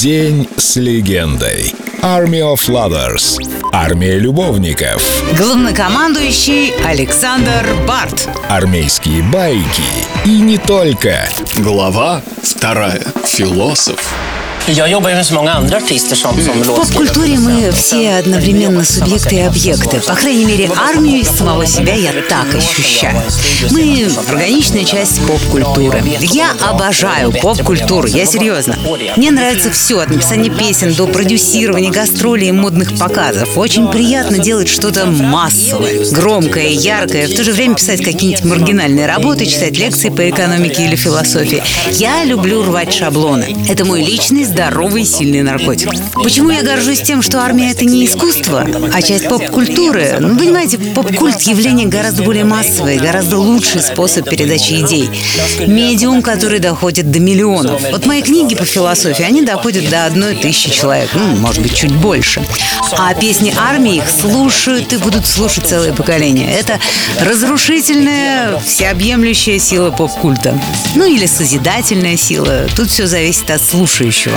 День с легендой. Army of Lovers. Армия любовников. Главнокомандующий Александр Барт. Армейские байки. И не только. Глава вторая. Философ. Som В поп-культуре мы все одновременно субъекты и объекты. По крайней мере, армию из самого себя я так ощущаю. Мы органичная часть поп-культуры. Я обожаю поп-культуру, я серьезно. Мне нравится все, от написания песен до продюсирования, гастролей и модных показов. Очень приятно делать что-то массовое, громкое, яркое, в то же время писать какие-нибудь маргинальные работы, читать лекции по экономике или философии. Я люблю рвать шаблоны. Это мой личный здоровый сильный наркотик. Почему я горжусь тем, что армия это не искусство, а часть поп-культуры? Ну, понимаете, поп-культ явление гораздо более массовое, гораздо лучший способ передачи идей. Медиум, который доходит до миллионов. Вот мои книги по философии, они доходят до одной тысячи человек, ну, может быть, чуть больше. А песни армии их слушают и будут слушать целое поколение. Это разрушительная, всеобъемлющая сила поп-культа. Ну, или созидательная сила. Тут все зависит от слушающего.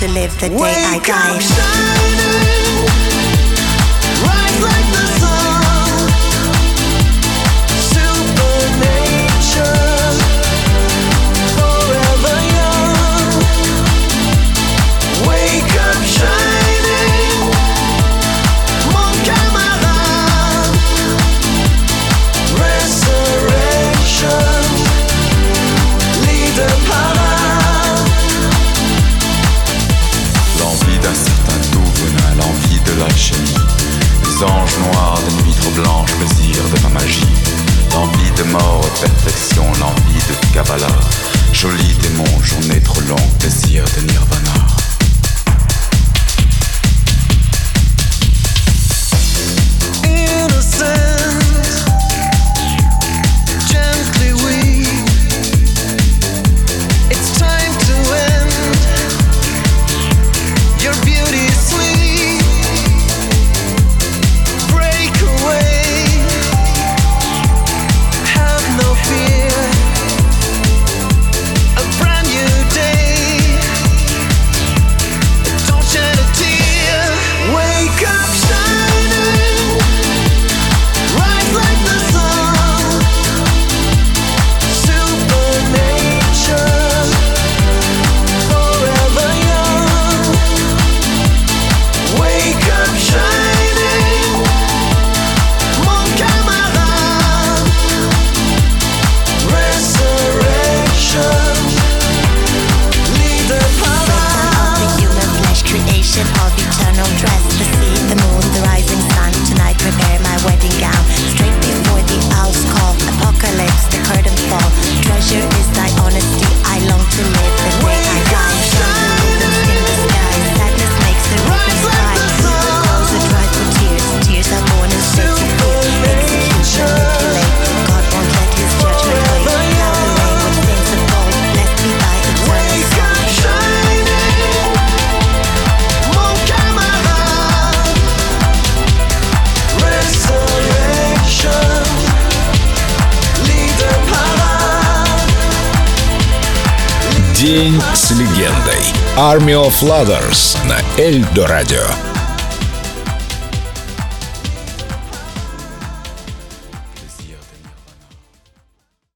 to live the day I die. Blanches, plaisir de ma magie. L'envie de mort perfection, l'envie de Kabbalah. Joli démon, journée trop longue, plaisir de Nirvana. День с легендой. Army of Lovers на Эльдо Радио.